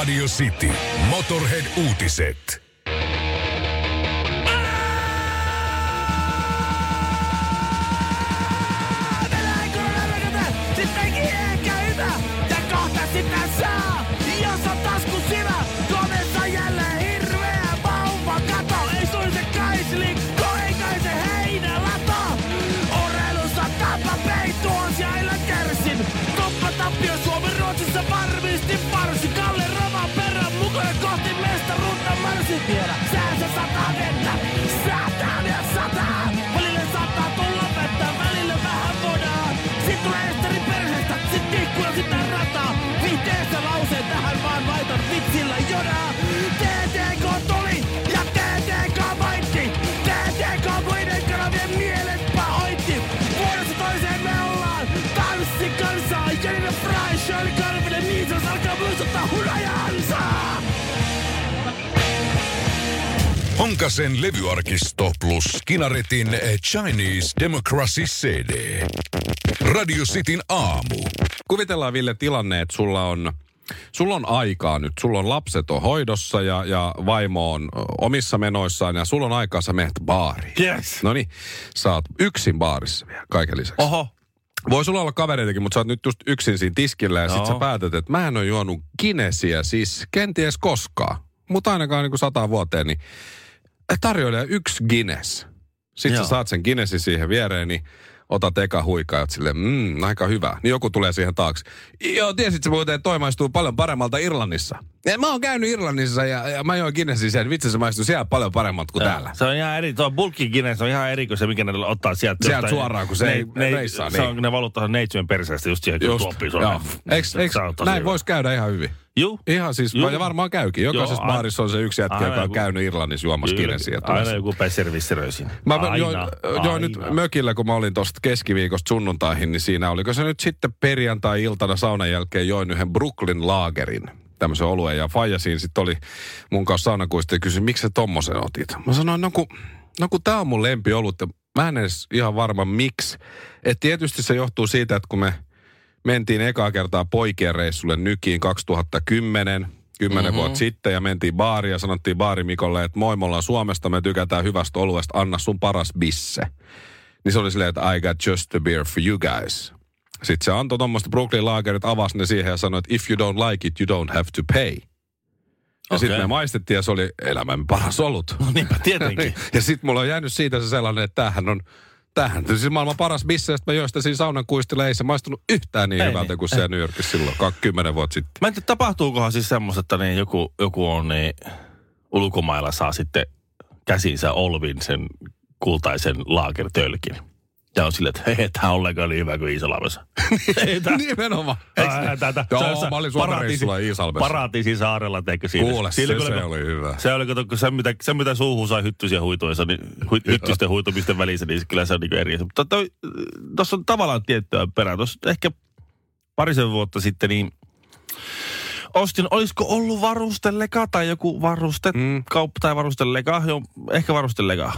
Radio City. Motorhead-uutiset. Honkasen levyarkisto plus Kinaretin Chinese Democracy CD. Radio Cityn aamu. Kuvitellaan Ville tilanne, että sulla on, sulla on aikaa nyt. Sulla on lapset on hoidossa ja, ja vaimo on omissa menoissaan ja sulla on aikaa, sä menet baariin. Yes. No niin, sä oot yksin baarissa vielä kaiken lisäksi. Oho. Voi sulla olla kavereitakin, mutta sä oot nyt just yksin siinä tiskillä ja sit Joo. sä päätät, että mä en ole juonut Guinnessia siis kenties koskaan. Mutta ainakaan niin kuin sata vuoteen, niin tarjoilee yksi Guinness. Sitten Joo. sä saat sen Guinnessin siihen viereen, niin otat eka huikaa ja oot silleen, mmm, aika hyvä. Niin joku tulee siihen taakse. Joo, tiesit sä muuten, että toi maistuu paljon paremmalta Irlannissa. Ja mä oon käynyt Irlannissa ja, ja mä join Guinnessin sen. Vitsi se maistuu siellä paljon paremmalta kuin täällä. Se on ihan eri, tuo bulkki Guinness on ihan eri kuin se, mikä ne ottaa sieltä. Sieltä suoraan, kun se ei reissaa, Se niin. on, ne valuttaa neitsyen perseestä just siihen, kun Just, tuoppiin. Se on joo. se on tosi näin voisi käydä ihan hyvin. Juu. Ihan siis, Juu. ja varmaan käykin. Jokaisessa Joo, aina- baarissa on se yksi jätkä, aina joka on joku- käynyt Irlannissa juomassa. Guinnessia. Aina joku pesservisseröisin. Mä aina, join, join nyt aina. mökillä, kun mä olin tuosta keskiviikosta sunnuntaihin, niin siinä oliko se nyt sitten perjantai-iltana saunan jälkeen join yhden Brooklyn Lagerin tämmöisen oluen. Ja Faija siinä sitten oli mun kanssa saunakuista ja kysyi, miksi sä tommosen otit? Mä sanoin, no kun, no kun tää on mun lempiolut ja mä en edes ihan varma miksi. Et tietysti se johtuu siitä, että kun me mentiin ekaa kertaa poikien reissulle Nykiin 2010, 10 mm-hmm. vuotta sitten ja mentiin baariin ja sanottiin baarimikolle, että moi, me ollaan Suomesta, me tykätään hyvästä oluesta, anna sun paras bisse. Niin se oli silleen, että I got just a beer for you guys. Sitten se antoi tuommoista Brooklyn Lagerit, avasi ne siihen ja sanoi, että if you don't like it, you don't have to pay. Ja okay. sitten me maistettiin ja se oli elämän paras olut. No niinpä tietenkin. ja sitten mulla on jäänyt siitä se sellainen, että tämähän on Tämähän on siis maailman paras sit mä siinä saunan kuistilla. Ei se maistunut yhtään niin Ei hyvältä niin. kuin siellä New Yorkissa silloin, 20 vuotta sitten. Mä en tiedä, tapahtuukohan siis semmoista, että niin joku, joku on niin ulkomailla saa sitten käsinsä Olvin sen kultaisen laagertölkin. Ja on silleen, että hei, tää on ollenkaan niin hyvä kuin Iisalmessa. Tää- Nimenomaan. Joo, mä olin Suomen Iisalmessa. Paratiisin saarella, teikö siinä? Kuule, se, kun se oli hyvä. Se oli, kato, kun se, mitä, se, mitä suuhun sai hyttysiä huituessa, niin hu, hyttysten huitumisten välissä, niin kyllä se on niin eri. Mutta tuossa on tavallaan tiettyä perää. Tuossa ehkä parisen vuotta sitten, niin ostin, olisiko ollut varustelega tai joku varuste, Mm. kauppa tai varustelega, joo, ehkä varustelega.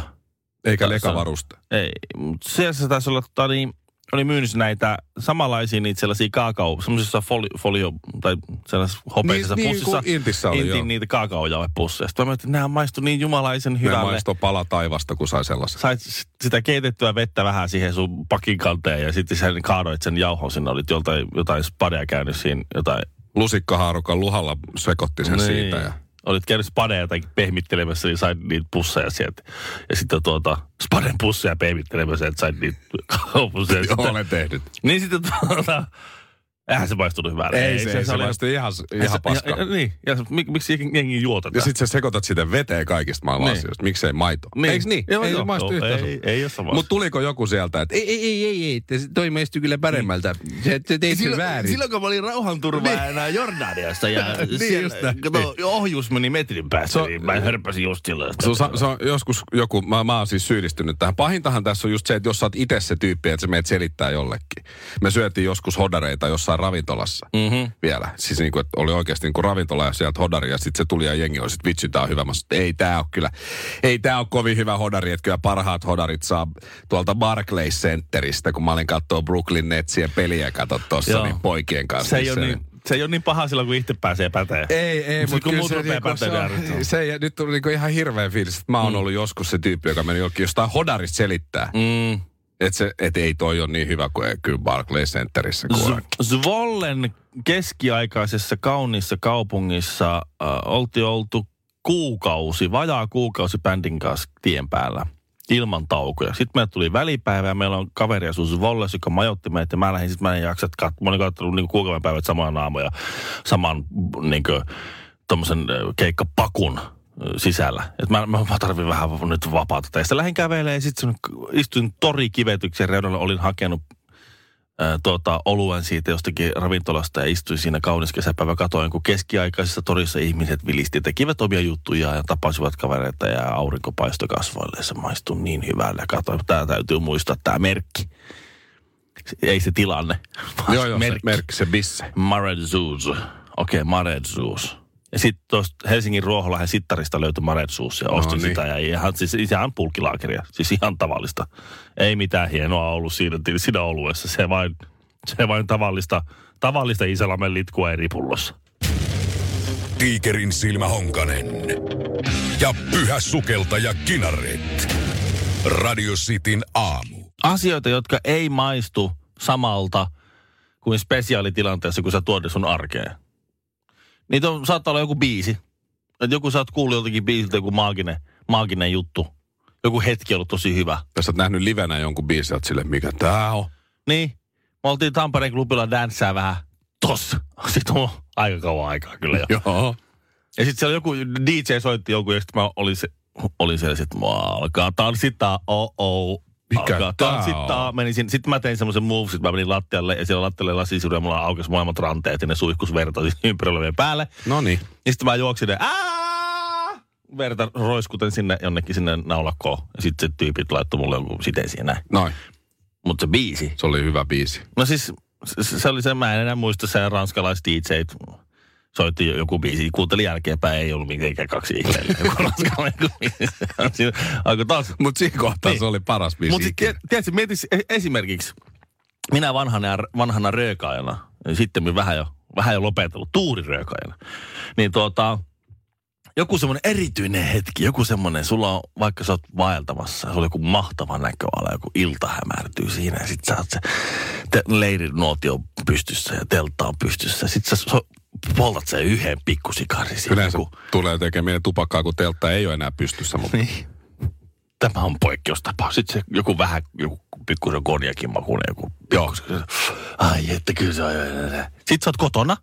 Eikä lekavaruste. Ei, mutta siellä se taisi olla, tota, niin, oli myynyt näitä samanlaisia niitä sellaisia kaakao, semmoisissa folio, folio tai sellaisissa hopeisissa Niin- niin pussissa. kuin Intissä oli, Intin joo. niitä kaakaojauhepusseja. Sitten mä mietin, että nämä maistui niin jumalaisen Ne hyvälle. maistoi pala taivasta, kun sai sellaisen. Sait sitä keitettyä vettä vähän siihen sun pakin kanteen ja sitten sen kaadoit sen jauhon sinne. Olit joltain, jotain spadea käynyt siinä, jotain. Lusikkahaarukan luhalla sekoitti sen siitä. Ja... Olit käynyt spadeja tai pehmittelemässä, niin sait niitä pusseja sieltä. Ja sitten tuota, spaden pusseja pehmittelemässä, että sait niitä pusseja. Joo, olen tehnyt. Niin sitten tuota, eihän se maistunut hyvältä. Ei, se, ei, se, oli- maistui ihan, se- ihan paskaa. Ja, ja, niin, ja se- mik, miksi jengi- jengi juo tätä? Ja sitten sä sekoitat sitä veteen kaikista maailman Niin. asioista. Miksei maito? Niin. Eikö niin? Joo, ei joo, se maistu joo, ei- ei ole sama Mutta tuliko joku sieltä, että ei, ei, ei, ei, ei, se- toi maistui kyllä paremmalta. Se, se teit sen väärin. silloin kun mä olin rauhanturvaajana Jordaniassa ja Niin siellä, just näin. kato, ohjus meni metrin päässä, Se on- niin mä hörpäsin just silloin. Se on, se on joskus joku, mä, mä oon siis syyllistynyt tähän. Pahintahan tässä on just se, että jos sä oot itse se tyyppi, että sä meet selittää jollekin. Me syötiin joskus hodareita jossain ravintolassa Mhm. vielä. Siis niin kuin, että oli oikeasti niin kuin ravintola ja sieltä hodari ja sitten se tuli ja jengi oli, että vitsi, tää on hyvä. Mä sanoin, ei tää on kyllä, ei tää on kovin hyvä hodari, että kyllä parhaat hodarit saa tuolta Barclays Centeristä, kun mä olin kattoo Brooklyn Netsien peliä kato tossa Joo. niin poikien kanssa. Se ei niin ole niin se ei ole niin paha silloin, kun itse pääsee päteen. Ei, ei, Mut mutta kyllä se, niinku, se, on, se, ja nyt tuli niinku ihan hirveä fiilis, että mä oon Mm. ollut joskus se tyyppi, joka meni jostain hodarista selittää. Mm. Että se, et ei toi ole niin hyvä kuin kyllä Barclays Centerissä. Z- Zvollen keskiaikaisessa kauniissa kaupungissa äh, oltiin oltu kuukausi, vajaa kuukausi bändin kanssa tien päällä ilman taukoja. Sitten meille tuli välipäivä ja meillä on kaveri asu Zvolles, joka majoitti meitä. Ja mä lähdin, sitten mä en jaksa, että kat- mä olin katsonut niin kuukauden päivät samaan aamuja saman niin kuin, tommosen äh, keikkapakun sisällä. Et mä, mä, mä tarvin vähän nyt vapaata. Ja sitten lähdin kävelemään ja sitten istuin torikivetyksen reunalla, olin hakenut ää, tuota, oluen siitä jostakin ravintolasta ja istuin siinä kaunis kesäpäivä katoin, kun keskiaikaisessa torissa ihmiset vilisti, tekivät omia juttuja ja tapasivat kavereita ja aurinko paistoi kasvoille ja se maistui niin hyvälle. Ja katsoin, tämä täytyy muistaa tämä merkki. Ei se tilanne, vaan Joo, joo, merkki. se merkki, se bisse. Maredzuus. Okei, okay, Maredzuus. Ja sitten tuosta Helsingin Ruoholahden sittarista löytyi Maredzuus ja ostin niin. sitä. Ja ihan, siis ihan pulkkilaakeria. Siis ihan tavallista. Ei mitään hienoa ollut siinä, siinä oluessa. Se vain, se vain tavallista, tavallista Isälamen litkua eri pullossa. Tiikerin silmä Honkanen. Ja pyhä sukeltaja Kinaret. Radio Cityn aamu. Asioita, jotka ei maistu samalta kuin spesiaalitilanteessa, kun sä tuot sun arkeen. Niitä on, saattaa olla joku biisi. Että joku sä oot kuullut joltakin biisiltä joku maaginen, maaginen juttu. Joku hetki ollut tosi hyvä. Jos oot nähnyt livenä jonkun biisin, oot sille, mikä tää on. Niin, me oltiin Tampereen klubilla danssää vähän tossa. Sitten on aika kauan aikaa kyllä jo. Joo. Ja sitten siellä joku DJ soitti joku, ja sitten mä olin, se, olin siellä, sitten mua alkaa tanssittaa, oh oh. Mikä alkaa tää tanssittaa. on? Menin sinne, sitten mä tein semmoisen move, sitten mä menin lattialle, ja siellä lattialle lasisuuden, ja mulla aukesi molemmat ranteet, ja ne suihkus verta ympärillä päälle. No niin. Ja sitten mä juoksin ja verta roiskuten sinne jonnekin sinne naulakkoon. Ja sitten se tyypit laittoi mulle jonkun siteen siihen näin. Noin. Mutta se biisi, Se oli hyvä biisi. No siis se, se oli se, mä en enää muista se ranskalais DJ soitti jo- joku biisi. Kuuntelin jälkeenpäin, ei ollut mitenkään kaksi Alkoi taas. Mutta siinä kohtaa Niin. se oli paras biisi. Mutta tiedätkö, mieti e- esimerkiksi, minä vanhana, vanhana röökaajana, ja sitten vähän jo, vähän jo lopetellut, tuuriröökaajana, niin tuota, joku semmoinen erityinen hetki, joku semmoinen, sulla on, vaikka sä oot vaeltamassa, sulla on joku mahtava näköala, joku ilta hämärtyy siinä, ja sit sä oot se te, leirinuotio pystyssä ja teltta on pystyssä, sit sä so, poltat sen yhden pikkusikarin siinä. Yleensä joku- tulee tekemään tupakkaa, kun teltta ei ole enää pystyssä. Mutta niin. Tämä on poikkeustapaus. Sitten se joku vähän, joku pikkusen konjakin makuinen, joku pikkusen. Ai että kyllä se on. Sitten sä oot kotona.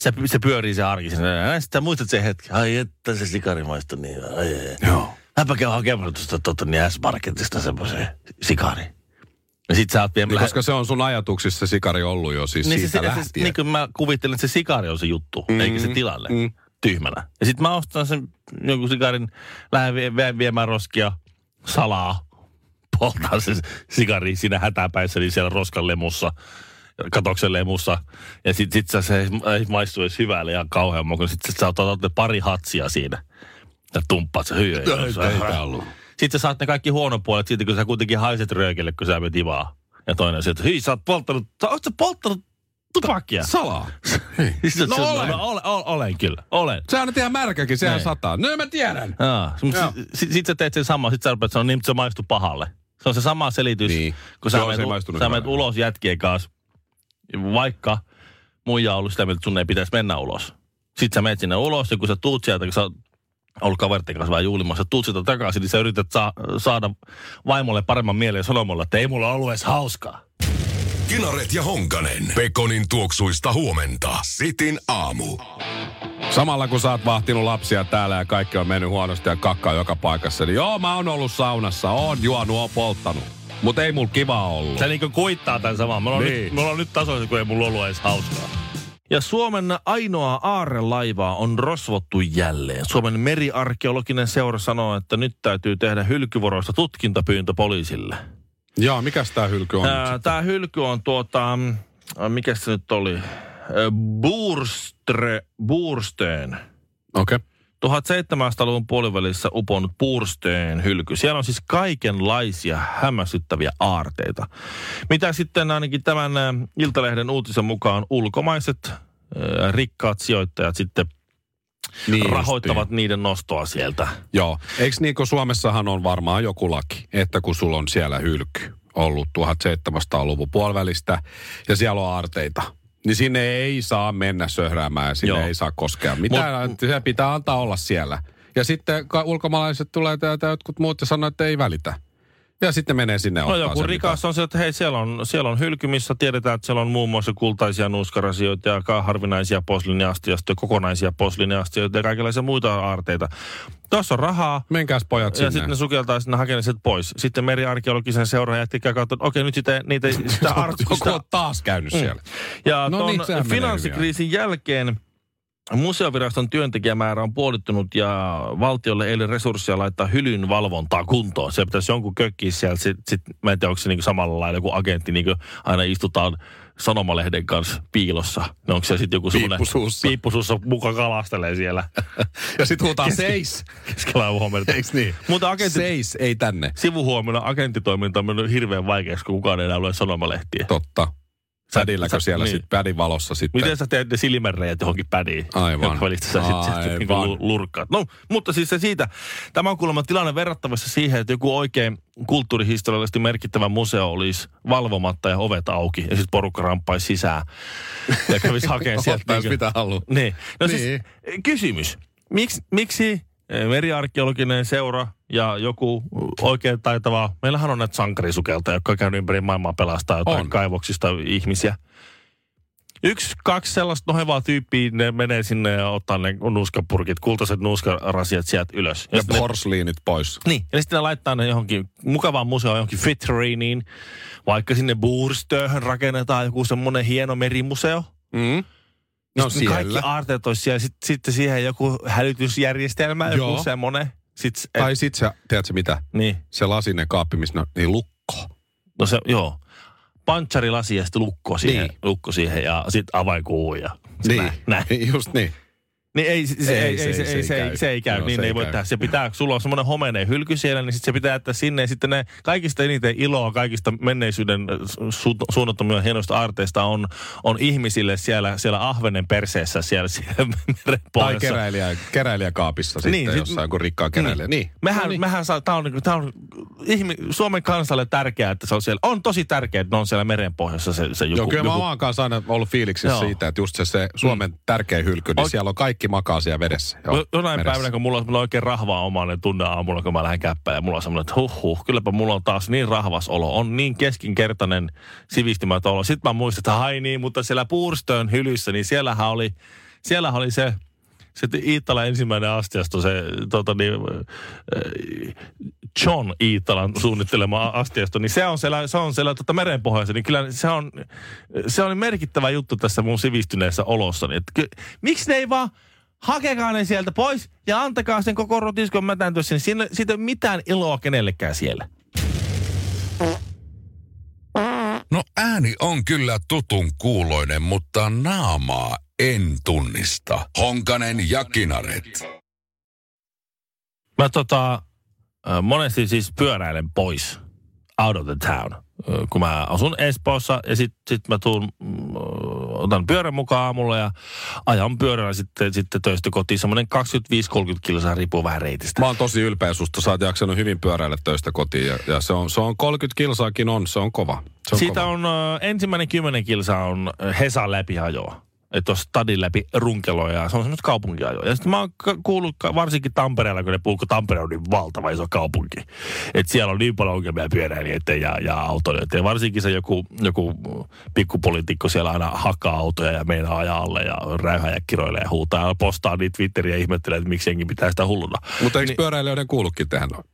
Se, se pyörii se arki. Sitten muistat sen hetken. Ai että se sikari maistui niin. Ai, ai, ai. Joo. Mäpä käyn hakemaan tuosta tuota, niin S-Marketista semmoisen sikari. Ja sit sä oot vielä... Niin, koska se on sun ajatuksissa se sikari ollut jo siis niin siitä se, lähtien. se, niin kuin mä kuvittelin, että se sikari on se juttu, mm, eikä se tilalle. mm. Tyhmänä. Ja sitten mä ostan sen joku sikarin, lähden vie, vie, viemään roskia salaa. Poltaan se sikari siinä hätäpäissä, niin siellä roskan lemussa, katoksen lemussa. Ja sit, sit sä, se ei, ei maistu edes hyvälle ihan kauhean mukaan. Sitten sä otat pari hatsia siinä. Ja tumppaat se hyö. ei tää ollut. Sitten sä saat ne kaikki huonopuolet siitä, kun sä kuitenkin haiset röökille, kun sä menet ivaa. Ja toinen että hyi, sä oot polttanut, sä oot sä polttanut tupakkia? Salaa. Sitten No se- olen. No, olen, olen, olen kyllä, olen. Se on ihan märkäkin, sehän Niin. sataa. No mä tiedän. Aa. Sitten sit, sit sä teet sen saman, sit sä rupeat sanoa, niin, se maistuu pahalle. Se on se sama selitys, Niin. kun sä menet, sä menet ulos jätkien kanssa, vaikka muija on ollut sitä mieltä, että sun ei pitäisi mennä ulos. Sitten sä menet sinne ulos, ja kun sä tuut sieltä, kun sä ollut kaveritten kanssa vähän juhlimassa, tuut sieltä takaisin, niin sä yrität saa, saada vaimolle paremman mielen ja sanomalla, että ei mulla ollut edes hauskaa. Kinaret ja Honkanen. Pekonin tuoksuista huomenta. Sitin aamu. Samalla kun sä oot vahtinut lapsia täällä ja kaikki on mennyt huonosti ja kakkaa joka paikassa, niin joo, mä oon ollut saunassa, oon juonut, oon polttanut. Mutta ei mulla kiva ollut. Se niinku kuittaa tämän saman. Me ollaan, Niin. nyt, me ollaan nyt tasoissa, kun ei mulla ollut edes hauskaa. Ja Suomen ainoa aarelaivaa on rosvottu jälleen. Suomen meriarkeologinen seura sanoo, että nyt täytyy tehdä hylkyvuoroista tutkintapyyntö poliisille. Joo, mikäs tää hylky on? Ää, Tämä hylky on tuota, mikä se nyt oli? Burstre, Bursteen. Okei. Okay. 1700-luvun puolivälissä uponnut Pursteen hylky. Siellä on siis kaikenlaisia hämmästyttäviä aarteita. Mitä sitten ainakin tämän Iltalehden uutisen mukaan ulkomaiset rikkaat sijoittajat sitten Niin rahoittavat justiin. niiden nostoa sieltä. Joo. Eikö niin kuin Suomessahan on varmaan joku laki, että kun sulla on siellä hylky ollut 1700-luvun puolivälistä ja siellä on aarteita, niin sinne ei saa mennä söhräämään ja sinne Joo. ei saa koskea. Mitä Mut- se pitää antaa olla siellä. Ja sitten ulkomaalaiset tulee täältä jotkut muut ja sanoo, että ei välitä. Ja sitten menee sinne No joku sen, rikas on se, että hei siellä on, siellä on hylky, missä tiedetään, että siellä on muun muassa kultaisia nuuskarasioita ja harvinaisia posliiniastioita ja kokonaisia posliiniastioita ja kaikenlaisia muita aarteita. Tuossa on rahaa. Mitä. Menkääs pojat Ja sinne. sitten ne sukeltaa sinne hakeneet pois. Sitten meriarkeologisen seuran jätti katsoa, että okei nyt sitä, niitä, sitä, ar- Joku on taas käynyt Mm. siellä. Ja No niin, sehän menee finanssikriisin jälkeen museoviraston työntekijämäärä on puolittunut ja valtiolle ei ole resursseja laittaa hylyn valvontaa kuntoon. Se pitäisi jonkun kökkiä siellä. Sit, sit, mä en tiedä, onko se niinku samalla lailla kuin agentti, niin kuin aina istutaan sanomalehden kanssa piilossa. No onko se sitten joku semmoinen Piippusuussa. piippusuussa muka kalastelee siellä Ja sitten huutaa seis. keskellä huomenta. Eiks niin? Mutta agentti, Seis, ei tänne. sivuhuomiona agenttitoiminta on mennyt hirveän vaikeaksi, kun kukaan ei enää lue sanomalehtiä. Totta. Sädilläkö sä- siellä niin. sitten pädin valossa sitten? Miten sä teet ne silmänreijät johonkin pädiin? Aivan. Jonka välistä sä sitten sit, Aivan. niin lurkkaat. No, mutta siis se siitä. Tämä on kuulemma tilanne verrattavissa siihen, että joku oikein kulttuurihistoriallisesti merkittävä museo olisi valvomatta ja ovet auki. Ja sitten porukka ramppaisi sisään ja kävisi hakemaan sieltä. Ottaisi niinku- mitä haluaa. Niin. No Niin. siis kysymys. Miks, miksi meriarkeologinen seura ja joku oikein taitava, meillähän on näitä sankarisukelta, jotka käynyt ympäri maailmaa pelastaa jotain On. kaivoksista ihmisiä. Yksi, kaksi sellaista nohevaa tyyppiä, ne menee sinne ja ottaa ne nuuskapurkit, kultaiset nuuskarasiat sieltä ylös. Ja ne- porsliinit pois. niin, ja sitten ne laittaa ne johonkin mukavaan museoon, johonkin Fitrainiin, vaikka sinne Buurstööhön rakennetaan joku semmoinen hieno merimuseo. Mm. No Sitten Kaikki siellä. aarteet olisi siellä. Sitten, sitten siihen joku hälytysjärjestelmä, joku Joo. semmoinen. Sitten, et, Tai sit sä, tiedätkö mitä? niin, Se lasinen kaappi, missä ne- niin lukko. no se, joo. Panssarilasi ja sitten lukko siihen, Niin. lukko siihen ja sitten avainkuu ja Niin, näin. just niin. Niin ei, se, se, ei, ei, se, ei, se, ei, se ei käy. Joo, niin se ei ei voi käy. tehdä. Se pitää, sulla on semmoinen homeinen hylky siellä, niin sitten se pitää jättää sinne. Ja sitten ne kaikista eniten iloa kaikista menneisyyden su, suunnattomia hienoista aarteista on, on ihmisille siellä, siellä ahvenen perseessä siellä, siellä Tai merenpohjassa. keräilijä, keräilijäkaapissa sitten Niin, sit- jossain, kun rikkaa keräilijä. Niin. Mehän, No niin. mehän saa, tää on, tää on ihmi, Suomen kansalle tärkeää, että se on siellä. On tosi tärkeää, että ne on siellä merenpohjassa se, se joku. Joo, kyllä mä joku oon kanssa aina ollut fiiliksissä Joo. siitä, että just se, se Suomen tärkein hylky, niin Oik- siellä on kaikki makaa siellä vedessä. Joo, Jo- Jonain meressä. päivänä, kun mulla on, mulla on oikein rahvaa omainen tunne aamulla, kun mä lähden käppään ja mulla on semmoinen, että huh huh, kylläpä mulla on taas niin rahvas olo, on niin keskinkertainen sivistymätön olo. Sitten mä muistan, että ai niin, mutta siellä Puurstön hylyssä, niin siellähän oli, siellähän oli se, se Iittala ensimmäinen astiasto, se tota niin, äh, John Iittalan suunnittelema astiasto, niin se on siellä, se on siellä tota merenpohjassa, niin kyllä se on, se oli merkittävä juttu tässä mun sivistyneessä olossani. Että ky, miksi ne ei vaan hakekaa ne sieltä pois ja antakaa sen koko rotiskon mätäntyä sinne. Siinä, siitä ei ole mitään iloa kenellekään siellä. No ääni on kyllä tutun kuuloinen, mutta naamaa en tunnista. Honkanen ja Kinaret. Mä tota, monesti siis pyöräilen pois out of the town. Kun mä asun Espoossa ja sit, sit mä tuun, mm, otan pyörän mukaan aamulla ja ajan pyörällä sitten, sitten töistä kotiin semmoinen 25-30 kilsaa riippuu vähän reitistä. Mä oon tosi ylpeä susta. Sä oot jaksanut hyvin pyöräillä töistä kotiin. Ja, ja se, on, se on 30 kilsaakin on. Se on kova. Se on Siitä kova. on ensimmäinen 10 kilsaa on ö, Hesan läpiajoa. Että tuossa stadin läpi runkeloa ja se on semmoista kaupunkiajoa. Ja sitten mä oon kuullut varsinkin Tampereella, kun ne puhuu, kun Tampere on niin valtava iso kaupunki. Että siellä on niin paljon ongelmia pyöräilijöiden ja, ja autoilijoiden. Ja varsinkin se joku, joku pikkupoliitikko siellä aina hakkaa autoja ja meinaa ajaa alle ja räyhää ja kiroilee ja huutaa ja postaa niitä Twitteriä ja ihmettelee, että miksi jengi pitää sitä hulluna. Mutta eikö Niin- pyöräilijöiden kuulukin noin?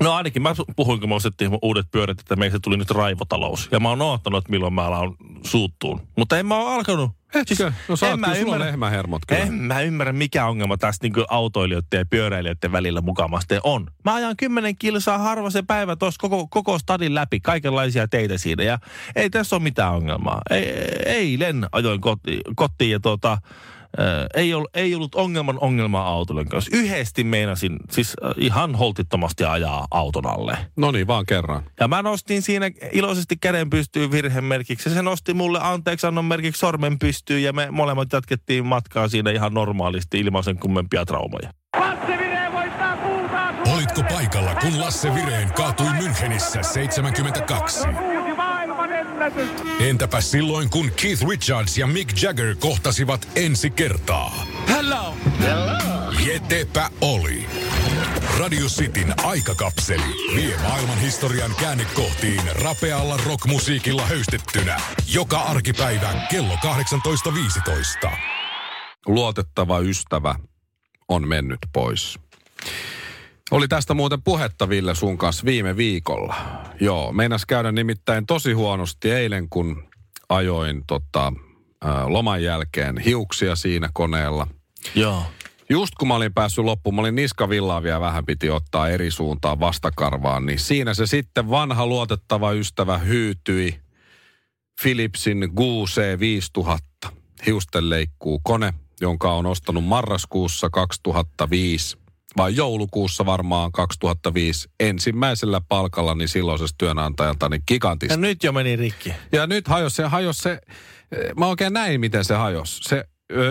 No ainakin mä puhuin, kun me ostettiin uudet pyörät, että meistä tuli nyt raivotalous. Ja mä oon odottanut, että milloin mä alan suuttuun. Mutta en mä ole alkanut. Etkö? No sä en mä ymmärrä- lehmähermot kyllä. En mä ymmärrä, mikä ongelma tästä niin autoilijoiden ja pyöräilijöiden välillä mukamasti on. Mä ajan 10 kilsaa harva se päivä tuossa koko, koko stadin läpi, kaikenlaisia teitä siinä. Ja ei tässä ole mitään ongelmaa. Ei, eilen ajoin kotiin, kotiin ja tuota, Ei, ollut, ei ollut ongelman ongelmaa autolle kanssa. Yhdesti meinasin siis ihan holtittomasti ajaa auton alle. No niin, vaan kerran. Ja mä nostin siinä iloisesti käden pystyyn virhemerkiksi. Se nosti mulle anteeksi annon merkiksi sormen pystyyn ja me molemmat jatkettiin matkaa siinä ihan normaalisti ilman sen kummempia traumoja. Lasse Vireen voittaa kultaa. Olitko paikalla, kun Lasse Vireen kaatui Münchenissä 72? Ennätys. Entäpä silloin, kun Keith Richards ja Mick Jagger kohtasivat ensi kertaa? Hello. Jetepä oli. Radio Cityn aikakapseli vie maailman historian käännekohtiin rapealla rockmusiikilla höystettynä. Joka arkipäivä kello 18.15. Luotettava ystävä on mennyt pois. Oli tästä muuten puhetta, Ville, sun kanssa viime viikolla. Joo, meinas käydä nimittäin tosi huonosti eilen, kun ajoin tota, ä, loman jälkeen hiuksia siinä koneella. Joo. Just kun mä olin päässyt loppuun, mä olin niskavillaa vielä vähän piti ottaa eri suuntaan vastakarvaan, niin siinä se sitten vanha luotettava ystävä hyytyi. Philipsin GC 5000 hiustenleikkuu kone, jonka on ostanut marraskuussa 2005 vai joulukuussa varmaan 2005 ensimmäisellä palkallani silloisesta työnantajaltani gigantista. Ja nyt jo meni rikki. Ja nyt hajos se, hajos se, eh, mä oikein näin, miten se hajos. Se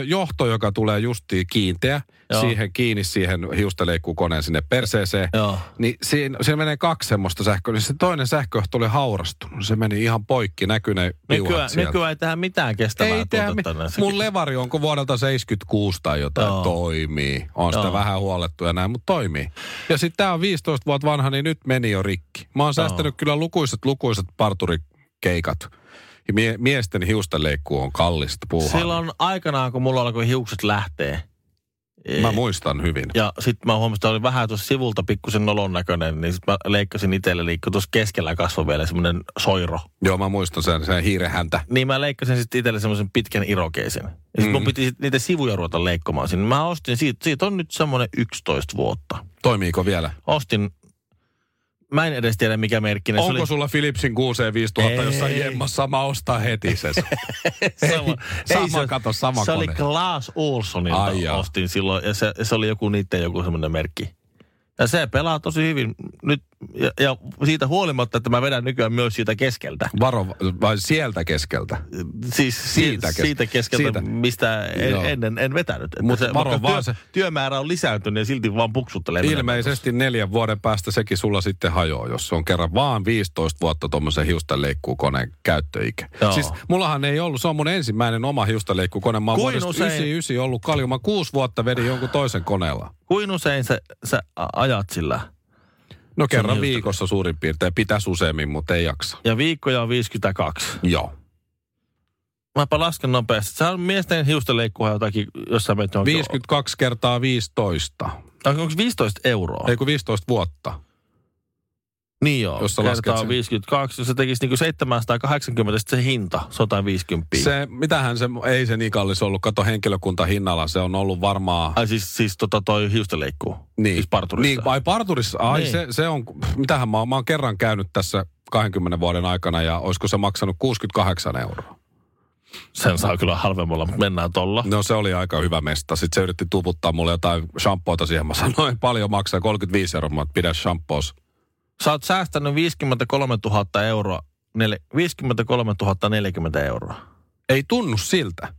johto, joka tulee justiin kiinteä, Joo. siihen kiinni siihen hiusteleikkukoneen sinne perseeseen, Joo. niin siinä, siinä menee kaksi semmoista sähköä, niin se toinen sähköjohto oli haurastunut. Se meni ihan poikki, näkyy ne Nykyään, nykyään ei tehdä mitään kestävää Ei tehdä, mi- mun levari onko vuodelta 76 tai jotain, Joo. toimii. On sitä Joo. vähän huolettu ja näin, mutta toimii. Ja sitten tämä on 15 vuotta vanha, niin nyt meni jo rikki. Mä oon säästänyt kyllä lukuiset, lukuiset parturikeikat. Ja mie- miesten hiustenleikkuu on kallista puuhaa. Silloin aikanaan, kun mulla alkoi hiukset lähtee. Mä muistan hyvin. Ja sitten mä huomasin, että oli vähän tuossa sivulta pikkusen nolon näköinen, niin sit mä leikkasin itselleni, kun tuossa keskellä kasvoi vielä semmoinen soiro. Joo, mä muistan sen, sen hiirehäntä. Niin mä leikkasin sitten itselle semmoisen pitkän irokeisen. Ja sitten mm. mun piti sit niitä sivuja ruveta leikkaamaan sinne. Mä ostin, siitä, siitä on nyt semmoinen 11 vuotta. Toimiiko vielä? Ostin, mä en edes tiedä mikä merkkinen Onko se oli. sulla Philipsin 6000 Ei. jossain jemmassa? Mä ostan heti se. Sama, sama, se- kato, sama Se oli kone. Klaas Olssonilta Ai ostin silloin, ja se, se oli joku niiden joku semmoinen merkki. Ja se pelaa tosi hyvin nyt, ja, ja siitä huolimatta, että mä vedän nykyään myös siitä keskeltä. Varo, vai sieltä keskeltä? Siis Siitä siitä, kes- siitä keskeltä, siitä. mistä en, Joo. ennen en vetänyt. Mut se, varo vaan työ, se- työmäärä on lisääntynyt ja silti vaan puksuttelee. Ilmeisesti neljän vuoden päästä sekin sulla sitten hajoaa, jos se on kerran vaan 15 vuotta tuommoisen hiustenleikkuukoneen käyttöikä. Joo. Siis mullahan ei ollut, se on mun ensimmäinen oma hiustenleikkukone. Mä oon vuodesta usein- 99 ollut kalju. Mä kuusi vuotta vedin jonkun toisen koneella. Kuin usein sä, sä ajat sillä? No kerran viikossa suurin piirtein. Pitäisi useammin, mutta ei jaksa. Ja viikkoja on 52. Joo. Mäpä lasken nopeasti. Se on miesten hiustenleikkua jotakin, jos sä menet johonkin- 52 kertaa 15. Onko 15 euroa? Ei kun 15 vuotta. Niin joo, Jos kertaa lasket sen. 52. Jos se tekisi niinku 780, sitten se hinta, se on jotain 50. Se, mitähän se, ei se niin kallis ollut. Kato henkilökunta hinnalla, se on ollut varmaan... Ai siis, siis tota toi hiustenleikkuu. Niin, Siis parturissa. Niin, ai parturissa. Ai Niin. se, se on, mitähän mä, mä oon kerran käynyt tässä 20 vuoden aikana ja olisiko se maksanut 68 euroa. Sen saa kyllä halvemmalla, mutta mennään tolla. No se oli aika hyvä mesta. Sitten se yritti tuputtaa mulle jotain shampoota siihen. Mä sanoin, paljon maksaa 35 euroa. Mä pidä shampoos. Sä oot säästänyt 53 000 euroa, nel, 53 040 euroa. Ei tunnu siltä.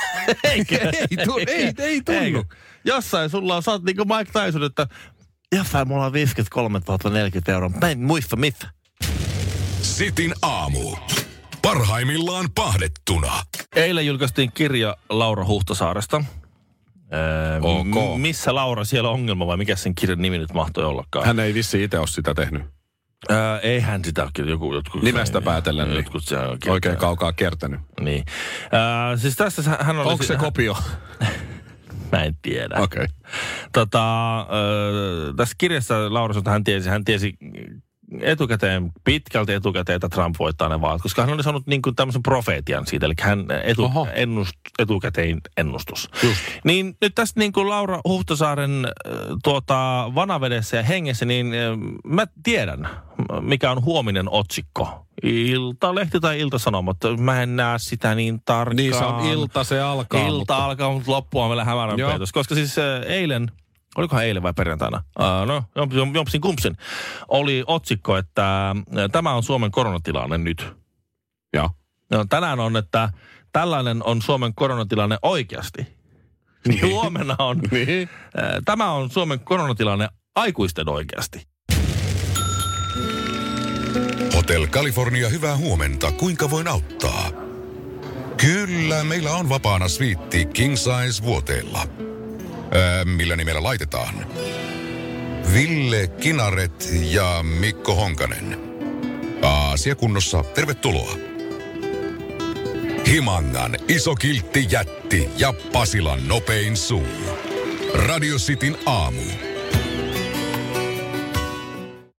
Eikö? ei, tu, ei, ei tunnu. Eikö? Jossain sulla on, sä oot niinku Mike Tyson, että jossain mulla on 53 040 euroa. Mä en muista mitä. Sitin aamu. Parhaimmillaan pahdettuna. Eilen julkaistiin kirja Laura Huhtasaaresta. Öö, Ok. m- missä Laura siellä on ongelma vai mikä sen kirjan nimi nyt mahtoi ollakaan? Hän ei vissi itse ole sitä tehnyt. Öö, ei hän sitä ole joku, jotkut, Nimestä päätellen, niin Jotkut siellä on Oikein kaukaa kertänyt. Niin. Öö, siis tässä sä- hän oli... Onko se hän- kopio? Mä en tiedä. Okei. Okay. Tota, öö, tässä kirjassa Laura sanoi, että hän tiesi, hän tiesi etukäteen, pitkälti etukäteen, että Trump voittaa ne vaalit, koska hän oli saanut niin kuin tämmöisen profeetian siitä, eli hän etu, Oho. ennust, etukäteen ennustus. Just. Niin nyt tästä niin kuin Laura Huhtasaaren äh, tuota, vanavedessä ja hengessä, niin äh, mä tiedän, mikä on huominen otsikko. Iltalehti tai Iltasanomat, mä en näe sitä niin tarkkaan. Niin se on ilta, se alkaa. Ilta mutta- alkaa, mutta loppua on vielä hämärän peitos. Koska siis äh, eilen, olikohan eilen vai perjantaina? Uh, no, jomp- jomp- jompsin kumpsin. Oli otsikko, että tämä on Suomen koronatilanne nyt. Joo. No, tänään on, että tällainen on Suomen koronatilanne oikeasti. Niin. Huomenna on, Niin. äh, tämä on Suomen koronatilanne aikuisten oikeasti. Hotel California, hyvää huomenta. Kuinka voin auttaa? Kyllä, meillä on vapaana sviitti King Size vuoteella. Millä nimellä laitetaan? Ville Kinaret ja Mikko Honkanen. Aasia kunnossa, tervetuloa. Himangan iso kiltti jätti ja Pasilan nopein suu. Radio Cityn aamu.